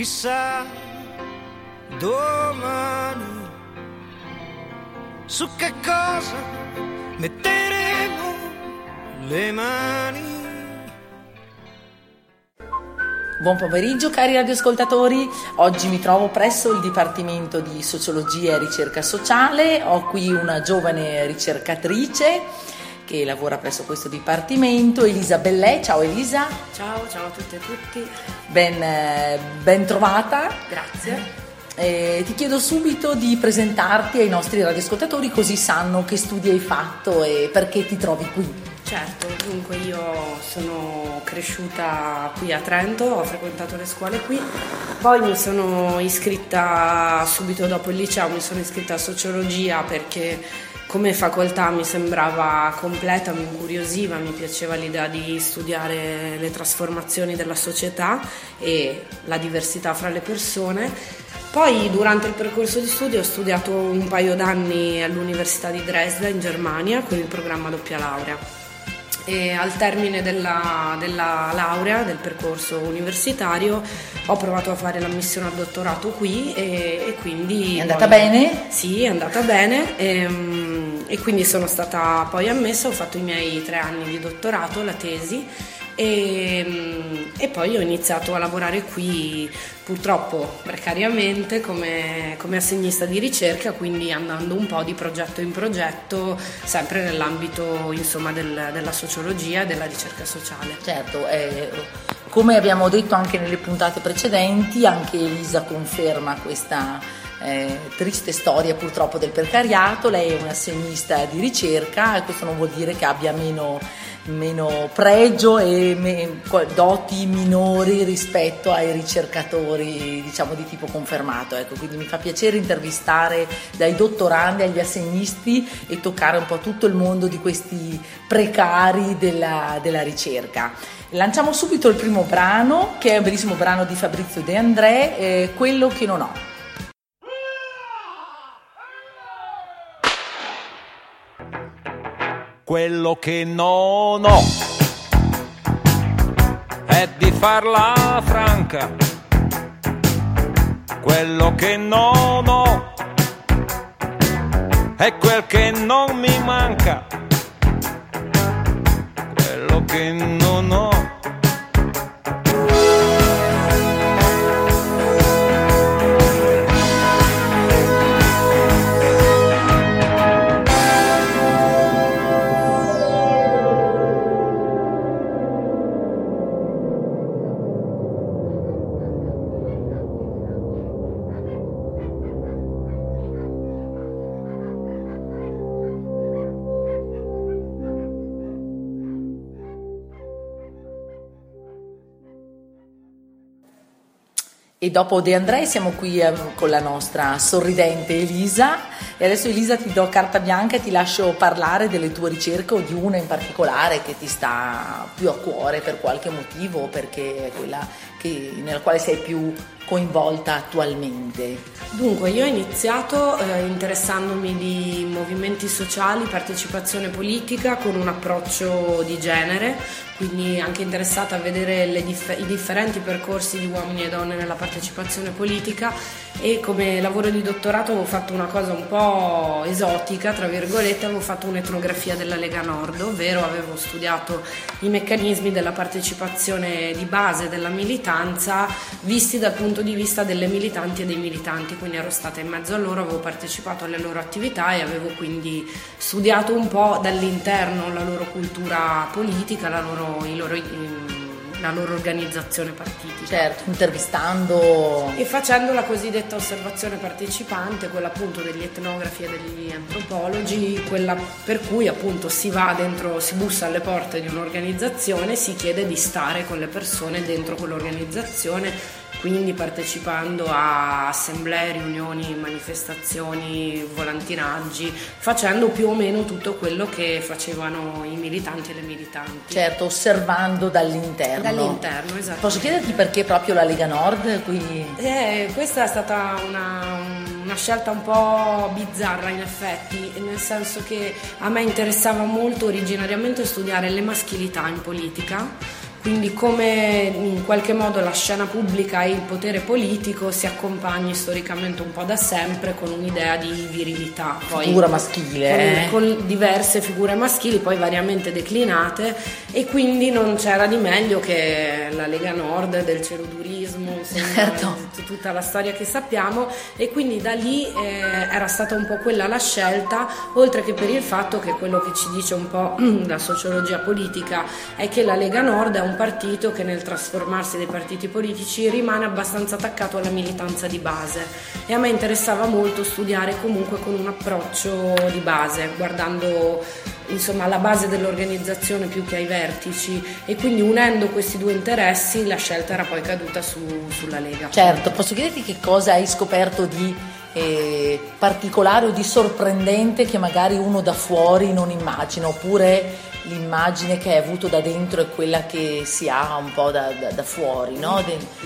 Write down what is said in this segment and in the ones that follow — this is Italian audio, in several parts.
chissà domani su che cosa metteremo le mani. Buon pomeriggio cari radioascoltatori, oggi mi trovo presso il Dipartimento di Sociologia e Ricerca Sociale, ho qui una giovane ricercatrice che lavora presso questo dipartimento, Elisa Bellè. Ciao Elisa. Ciao, ciao a tutti e a tutti. Ben, eh, ben trovata. Grazie. Eh, ti chiedo subito di presentarti ai nostri radioascoltatori così sanno che studi hai fatto e perché ti trovi qui. Certo, dunque io sono cresciuta qui a Trento, ho frequentato le scuole qui, poi mi sono iscritta subito dopo il liceo, mi sono iscritta a sociologia perché come facoltà mi sembrava completa, mi incuriosiva, mi piaceva l'idea di studiare le trasformazioni della società e la diversità fra le persone. Poi durante il percorso di studio ho studiato un paio d'anni all'Università di Dresda in Germania con il programma doppia laurea e al termine della, della, laurea, del percorso universitario, ho provato a fare l'ammissione al dottorato qui e, e quindi... È andata poi, bene? Sì, è andata bene e, ehm, e quindi sono stata poi ammessa, ho fatto i miei tre anni di dottorato, la tesi e, e, poi ho iniziato a lavorare qui purtroppo precariamente come, come, assegnista di ricerca, quindi andando un po' di progetto in progetto, sempre nell'ambito insomma, del, della sociologia e della ricerca sociale. Certo, eh, come abbiamo detto anche nelle puntate precedenti, anche Elisa conferma questa eh, triste storia purtroppo del precariato, lei è un assegnista di ricerca questo non vuol dire che abbia meno meno pregio e me, doti minori rispetto ai ricercatori diciamo di tipo confermato ecco, quindi mi fa piacere intervistare dai dottorandi agli assegnisti e toccare un po' tutto il mondo di questi precari della, della ricerca. Lanciamo subito il primo brano che è un bellissimo brano di Fabrizio De André eh, quello che non ho Quello che non ho è di farla franca. Quello che non ho è quel che non mi manca. Quello che non ho E dopo De Andrei siamo qui eh, con la nostra sorridente Elisa e adesso Elisa ti do carta bianca e ti lascio parlare delle tue ricerche o di una in particolare che ti sta più a cuore per qualche motivo o perché è quella che, nella quale sei più coinvolta attualmente? Dunque, io ho iniziato eh, interessandomi di movimenti sociali, partecipazione politica con un approccio di genere, quindi anche interessata a vedere dif- i differenti percorsi di uomini e donne nella partecipazione politica e come lavoro di dottorato avevo fatto una cosa un po' esotica, tra virgolette, avevo fatto un'etnografia della Lega Nord, ovvero avevo studiato i meccanismi della partecipazione di base della militanza visti dal punto di vista delle militanti e dei militanti, quindi ero stata in mezzo a loro, avevo partecipato alle loro attività e avevo quindi studiato un po' dall'interno la loro cultura politica, la loro, i loro la loro organizzazione partitica. Certo, intervistando. E facendo la cosiddetta osservazione partecipante, quella appunto degli etnografi e degli antropologi, quella per cui appunto si va dentro, si bussa alle porte di un'organizzazione, si chiede di stare con le persone dentro quell'organizzazione quindi partecipando a assemblee, riunioni, manifestazioni, volantinaggi, facendo più o meno tutto quello che facevano i militanti e le militanti. Certo, osservando dall'interno. Dall'interno, esatto. Posso chiederti perché proprio la Lega Nord qui? Eh, questa è stata una, una scelta un po' bizzarra in effetti, nel senso che a me interessava molto originariamente studiare le maschilità in politica quindi come in qualche modo la scena pubblica e il potere politico si accompagni storicamente un po' da sempre con un'idea di virilità. Poi, figura maschile. Con, eh? con diverse figure maschili, poi variamente declinate e quindi non c'era di meglio che la Lega Nord del cerodurismo, insomma, certo. tutta la storia che sappiamo e quindi da lì eh, era stata un po' quella la scelta, oltre che per il fatto che quello che ci dice un po' la sociologia politica è che la Lega Nord è un partito che nel trasformarsi dei partiti politici rimane abbastanza attaccato alla militanza di base e a me interessava molto studiare comunque con un approccio di base, guardando insomma alla base dell'organizzazione più che ai vertici e quindi unendo questi due interessi la scelta era poi caduta su, sulla Lega. Certo, posso chiederti che cosa hai scoperto di eh, particolare o di sorprendente che magari uno da fuori non immagina oppure l'immagine che hai avuto da dentro è quella che si ha un po' da, da, da fuori, no?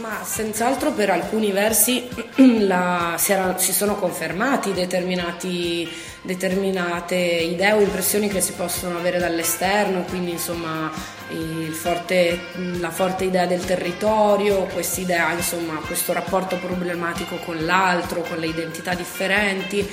Ma senz'altro per alcuni versi la, si, era, si, sono confermati determinate idee o impressioni che si possono avere dall'esterno, quindi insomma forte, la forte idea del territorio, quest'idea, insomma, questo rapporto problematico con l'altro, con le identità differenti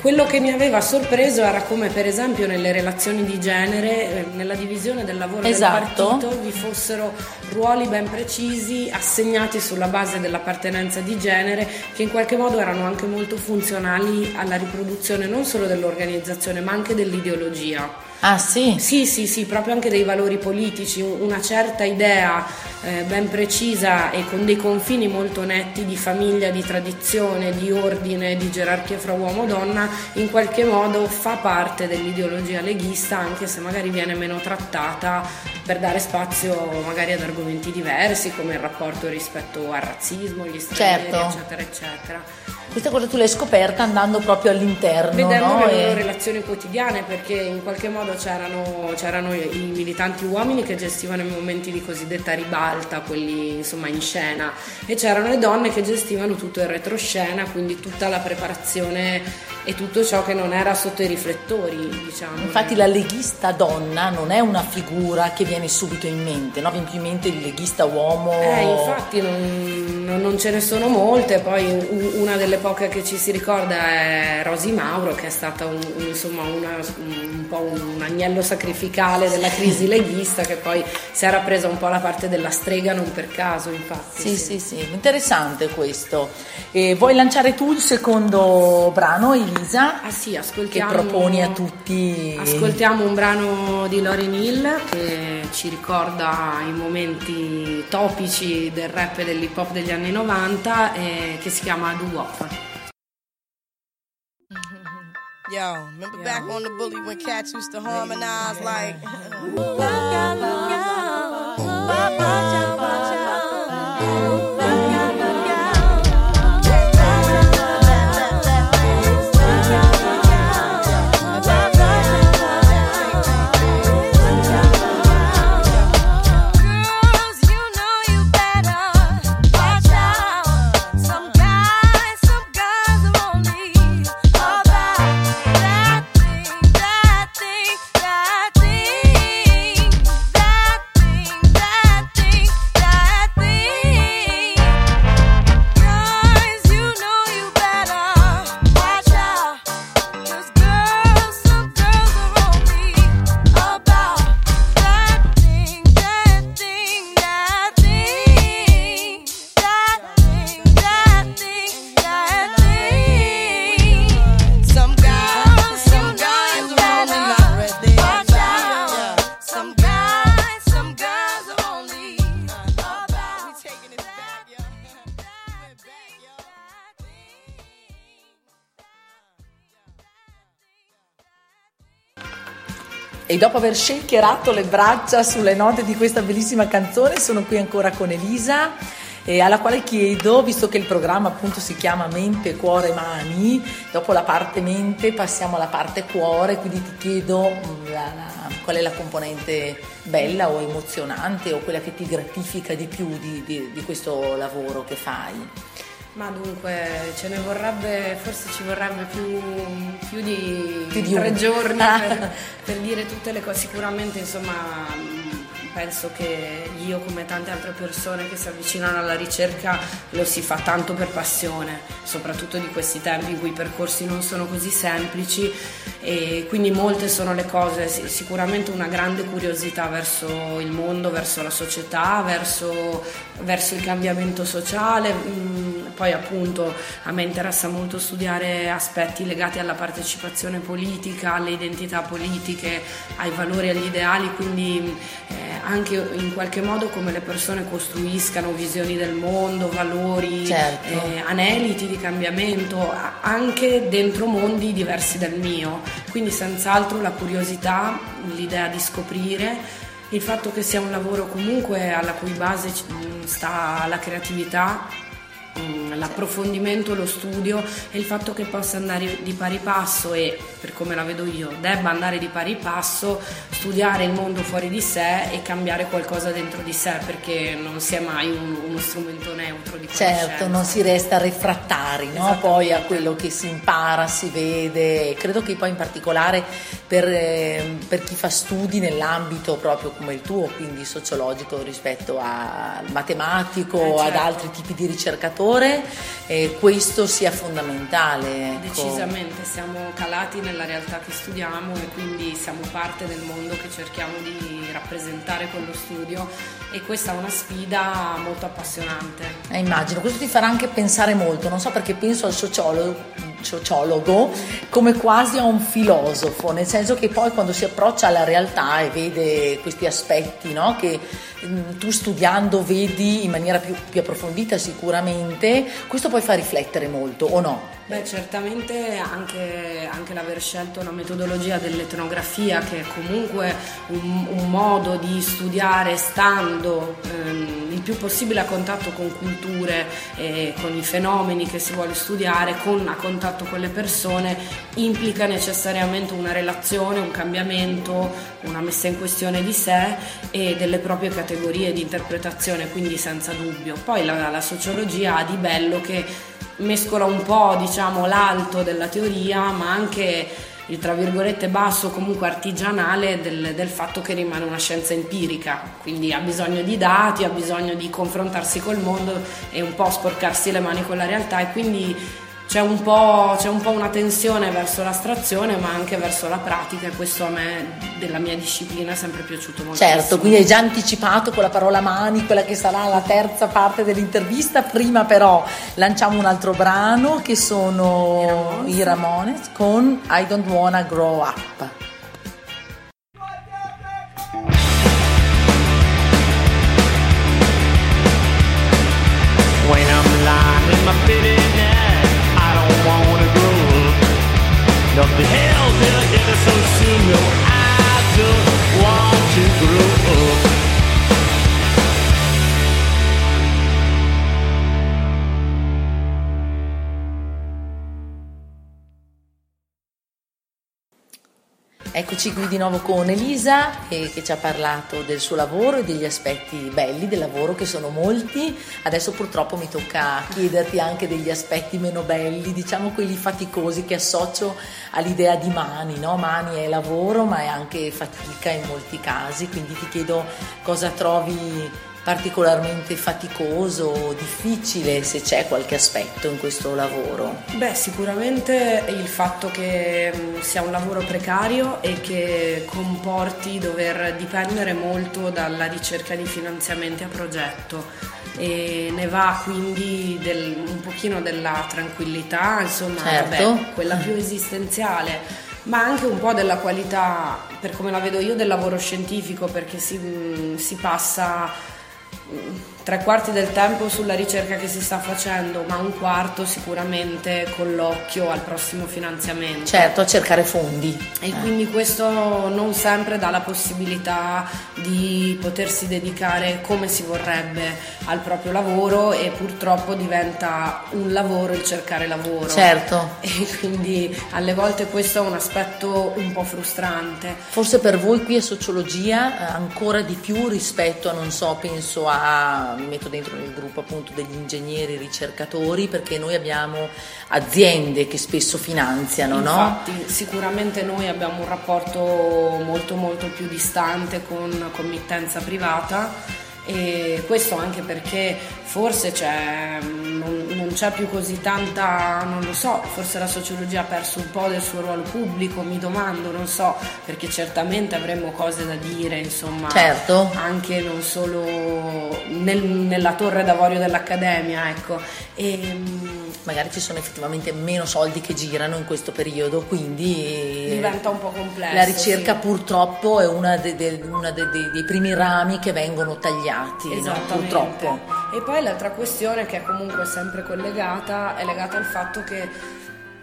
quello che mi aveva sorpreso era come per esempio nelle relazioni di genere, eh, nella divisione del lavoro esatto. del partito, vi fossero ruoli ben precisi assegnati sulla base dell'appartenenza di genere che in qualche modo erano anche molto funzionali alla riproduzione non solo dell'organizzazione ma anche dell'ideologia. Ah sì? Sì, sì, sì, proprio anche dei valori politici, una certa idea eh, ben precisa e con dei confini molto netti di famiglia, di tradizione, di ordine, di gerarchia fra uomo e donna, in qualche modo fa parte dell'ideologia leghista, anche se magari viene meno trattata per dare spazio magari ad argomenti diversi come il rapporto rispetto al razzismo, gli stranieri, certo. eccetera, eccetera. Questa cosa tu l'hai scoperta andando proprio all'interno. Vedendo no? le loro e... relazioni quotidiane, perché in qualche modo c'erano, c'erano, i militanti uomini che gestivano i momenti di cosiddetta ribalta, quelli insomma in scena, e c'erano le donne che gestivano tutto il retroscena, quindi tutta la preparazione e tutto ciò che non era sotto i riflettori, diciamo. Infatti la leghista donna non è una figura che viene subito in mente, no? Viene più in mente il leghista uomo. Eh, infatti non, non ce ne sono molte, poi una delle poche che ci si ricorda è Rosy Mauro, che è stata un, insomma una, un po' un agnello sacrificale della crisi leghista, che poi si era presa un po' la parte della strega non per caso, infatti. Sì, sì, sì, sì. interessante questo. E vuoi lanciare tu il secondo brano, Elisa? Ah sì, ascoltiamo. Che proponi a tutti. Ascoltiamo un brano di Lauryn Hill che ci ricorda i momenti topici del rap e dell'hip hop degli anni 90 e che si chiama Do Wop. Yo, remember Yo. back on the bully when cats used to harmonize like. E dopo aver shakerato le braccia sulle note di questa bellissima canzone, sono qui ancora con Elisa, eh, alla quale chiedo, visto che il programma appunto si chiama Mente, Cuore, Mani, dopo la parte mente passiamo alla parte cuore, quindi ti chiedo mm, la, la, qual è la componente bella o emozionante o quella che ti gratifica di più di, di, di questo lavoro che fai. Ma dunque ce ne vorrebbe, forse ci vorrebbe più, più di, più di tre giorni per, per, dire tutte le cose. Sicuramente insomma penso che io come tante altre persone che si avvicinano alla ricerca lo si fa tanto per passione, soprattutto di questi tempi in cui i percorsi non sono così semplici. E quindi molte sono le cose, sicuramente una grande curiosità verso il mondo, verso la società, verso, verso il cambiamento sociale, mm, poi appunto a me interessa molto studiare aspetti legati alla partecipazione politica, alle identità politiche, ai valori e agli ideali, quindi eh, anche in qualche modo come le persone costruiscano visioni del mondo, valori, certo. eh, aneliti di cambiamento, anche dentro mondi diversi dal mio. Quindi senz'altro la curiosità, l'idea di scoprire il fatto che sia un lavoro comunque alla cui base sta la creatività l'approfondimento, lo studio e il fatto che possa andare di pari passo e per come la vedo io debba andare di pari passo studiare il mondo fuori di sé e cambiare qualcosa dentro di sé perché non si è mai un, uno strumento neutro di conoscenza. Certo, non si resta refrattari no? poi a quello che si impara, si vede. Credo che poi in particolare per, eh, per chi fa studi nell'ambito proprio come il tuo, quindi sociologico rispetto al matematico, eh, certo. ad altri tipi di ricercatori, valore eh, questo sia fondamentale. Ecco. Decisamente, siamo calati nella realtà che studiamo e quindi siamo parte del mondo che cerchiamo di rappresentare con lo studio e questa è una sfida molto appassionante. Eh, immagino, questo ti farà anche pensare molto, non so perché penso al sociologo sociologo come quasi a un filosofo, nel senso che poi quando si approccia alla realtà e vede questi aspetti no, che mm, tu studiando vedi in maniera più, più approfondita sicuramente, questo poi fa riflettere molto o no? Beh, certamente anche, anche l'aver scelto una metodologia dell'etnografia che è comunque un, un modo di studiare stando ehm, il più possibile a contatto con culture e con i fenomeni che si vuole studiare, con, a contatto con le persone, implica necessariamente una relazione, un cambiamento, una messa in questione di sé e delle proprie categorie di interpretazione, quindi senza dubbio. Poi la, la sociologia ha di bello che mescola un po' diciamo, l'alto della teoria ma anche il tra virgolette basso comunque artigianale del, del, fatto che rimane una scienza empirica, quindi ha bisogno di dati, ha bisogno di confrontarsi col mondo e un po' sporcarsi le mani con la realtà e quindi c'è un, c'è un, po', una tensione verso l'astrazione ma anche verso la pratica e questo a me della mia disciplina è sempre piaciuto molto. Certo, quindi hai già anticipato con la parola mani, quella che sarà la terza parte dell'intervista, prima però lanciamo un altro brano che sono i Ramones con I Don't Wanna Grow Up. Eccoci qui di nuovo con Elisa eh, che ci ha parlato del suo lavoro e degli aspetti belli del lavoro che sono molti. Adesso purtroppo mi tocca chiederti anche degli aspetti meno belli, diciamo quelli faticosi che associo all'idea di mani, no? Mani è lavoro ma è anche fatica in molti casi, quindi ti chiedo cosa trovi particolarmente faticoso o difficile se c'è qualche aspetto in questo lavoro? Beh, sicuramente il fatto che mm, sia un lavoro precario e che comporti dover dipendere molto dalla ricerca di finanziamenti a progetto e ne va quindi del, un pochino della tranquillità, insomma, certo. vabbè, quella più esistenziale ma anche un po' della qualità, per come la vedo io, del lavoro scientifico, perché si, mm, si passa 嗯。Tre quarti del tempo sulla ricerca che si sta facendo, ma un quarto sicuramente con l'occhio al prossimo finanziamento. Certo, a cercare fondi. E eh. quindi questo non sempre dà la possibilità di potersi dedicare come si vorrebbe al proprio lavoro e purtroppo diventa un lavoro il cercare lavoro. Certo. E quindi alle volte questo è un aspetto un po' frustrante. Forse per voi qui a sociologia eh, ancora di più rispetto a, non so, penso a mi metto dentro nel gruppo appunto degli ingegneri ricercatori perché noi abbiamo aziende che spesso finanziano, Infatti, no? sicuramente noi abbiamo un rapporto molto molto più distante con committenza privata e questo anche perché forse c'è, non, non, c'è più così tanta, non lo so, forse la sociologia ha perso un po' del suo ruolo pubblico, mi domando, non so, perché certamente avremmo cose da dire, insomma, certo. anche non solo nel, nella torre d'avorio dell'Accademia, ecco. E, magari ci sono effettivamente meno soldi che girano in questo periodo, quindi diventa un po' complesso. La ricerca sì. purtroppo è uno de, de, de, dei primi rami che vengono tagliati, no? purtroppo. E poi l'altra questione che è comunque sempre collegata è legata al fatto che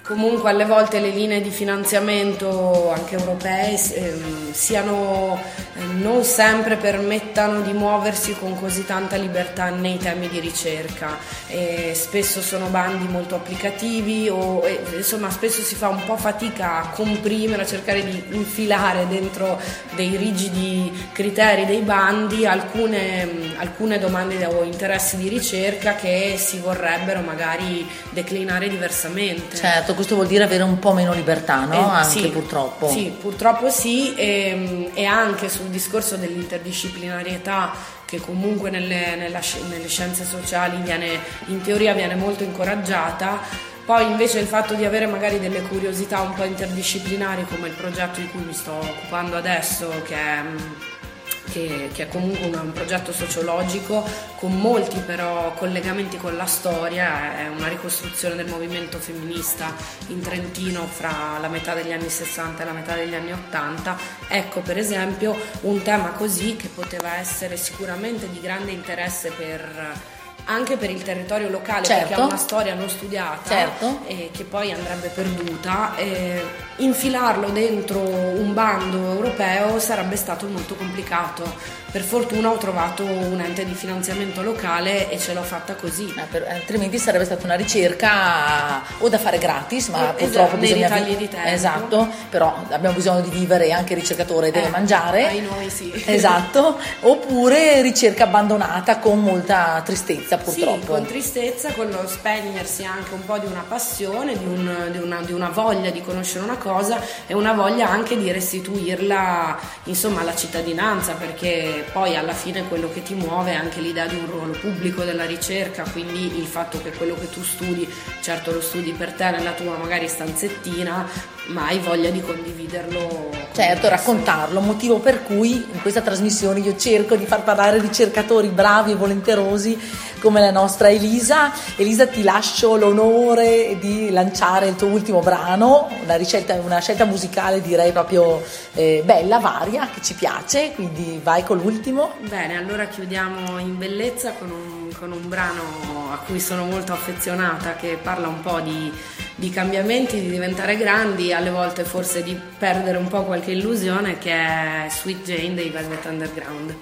comunque alle volte le linee di finanziamento anche europee ehm, siano ehm, non sempre permettano di muoversi con così tanta libertà nei temi di ricerca. E spesso sono bandi molto applicativi o e, insomma spesso si fa un po' fatica a comprimere a cercare di infilare dentro dei rigidi criteri dei bandi alcune, alcune domande o interessi di ricerca che si vorrebbero magari declinare diversamente. Certo questo vuol dire avere un po' meno libertà, no? Eh, anche sì, purtroppo. Sì, purtroppo sì, e, e, anche sul discorso dell'interdisciplinarietà che comunque nelle, nella, nelle scienze sociali viene, in teoria viene molto incoraggiata. Poi invece il fatto di avere magari delle curiosità un po' interdisciplinari come il progetto di cui mi sto occupando adesso, che è che, che, è comunque un, un, progetto sociologico con molti però collegamenti con la storia, è una ricostruzione del movimento femminista in Trentino fra la metà degli anni 60 e la metà degli anni 80. Ecco per esempio un tema così che poteva essere sicuramente di grande interesse per anche per il territorio locale certo. perché ha una storia non studiata certo. e che poi andrebbe perduta e infilarlo dentro un bando europeo sarebbe stato molto complicato. Per fortuna ho trovato un ente di finanziamento locale e ce l'ho fatta così. Eh, per, altrimenti sarebbe stata una ricerca o da fare gratis ma esatto, purtroppo bisogna tagli di tempo. Esatto però abbiamo bisogno di vivere e anche il ricercatore deve eh, mangiare. ai noi sì. Esatto oppure ricerca abbandonata con molta tristezza purtroppo. Sì, con tristezza, con lo spegnersi anche un po' di una passione, di, un, di, una, di, una, voglia di conoscere una cosa e una voglia anche di restituirla insomma, alla cittadinanza, perché poi alla fine quello che ti muove è anche l'idea di un ruolo pubblico della ricerca, quindi il fatto che quello che tu studi, certo lo studi per te nella tua magari stanzettina, ma hai voglia di condividerlo. Certo, raccontarlo, motivo per cui in questa trasmissione io cerco di far parlare ricercatori bravi e volenterosi come la nostra Elisa. Elisa ti lascio l'onore di lanciare il tuo ultimo brano, una, ricelta, una scelta musicale direi proprio eh, bella, varia, che ci piace, quindi vai con l'ultimo. Bene, allora chiudiamo in bellezza con un, con un brano a cui sono molto affezionata che parla un po' di, di cambiamenti, di diventare grandi, alle volte forse di perdere un po' qualche illusione che è Sweet Jane dei Velvet Underground.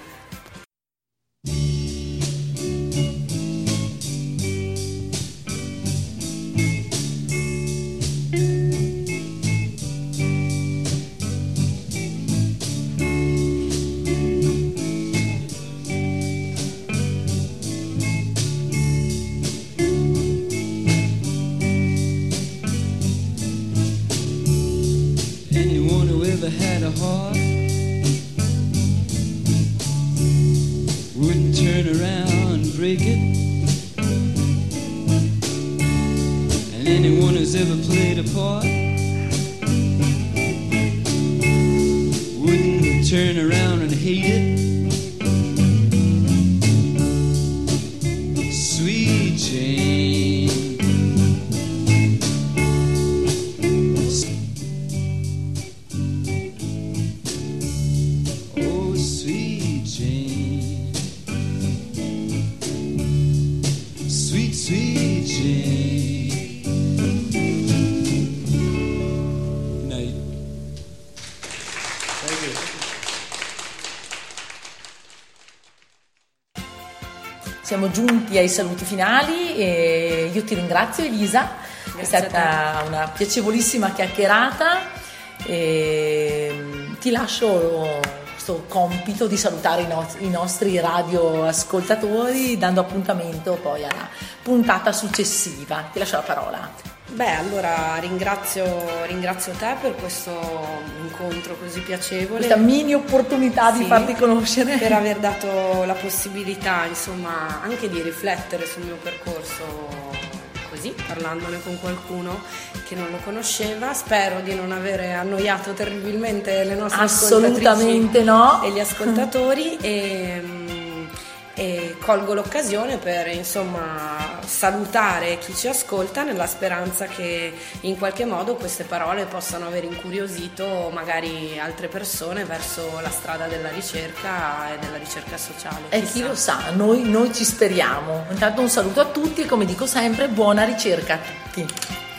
Siamo giunti ai saluti finali e io ti ringrazio Elisa, Grazie è stata una piacevolissima chiacchierata e ti lascio questo compito di salutare i, no- i nostri radioascoltatori dando appuntamento poi alla puntata successiva. Ti lascio la parola. Beh, allora ringrazio, ringrazio, te per questo incontro così piacevole. Questa mini opportunità sì, di farti conoscere. Per aver dato la possibilità, insomma, anche di riflettere sul mio percorso così, parlandone con qualcuno che non lo conosceva. Spero di non avere annoiato terribilmente le nostre Assolutamente no. e gli ascoltatori. e, e colgo l'occasione per insomma salutare chi ci ascolta nella speranza che in qualche modo queste parole possano aver incuriosito magari altre persone verso la strada della ricerca e della ricerca sociale. E chi lo sa, noi, noi ci speriamo. Intanto un saluto a tutti e come dico sempre, buona ricerca a tutti.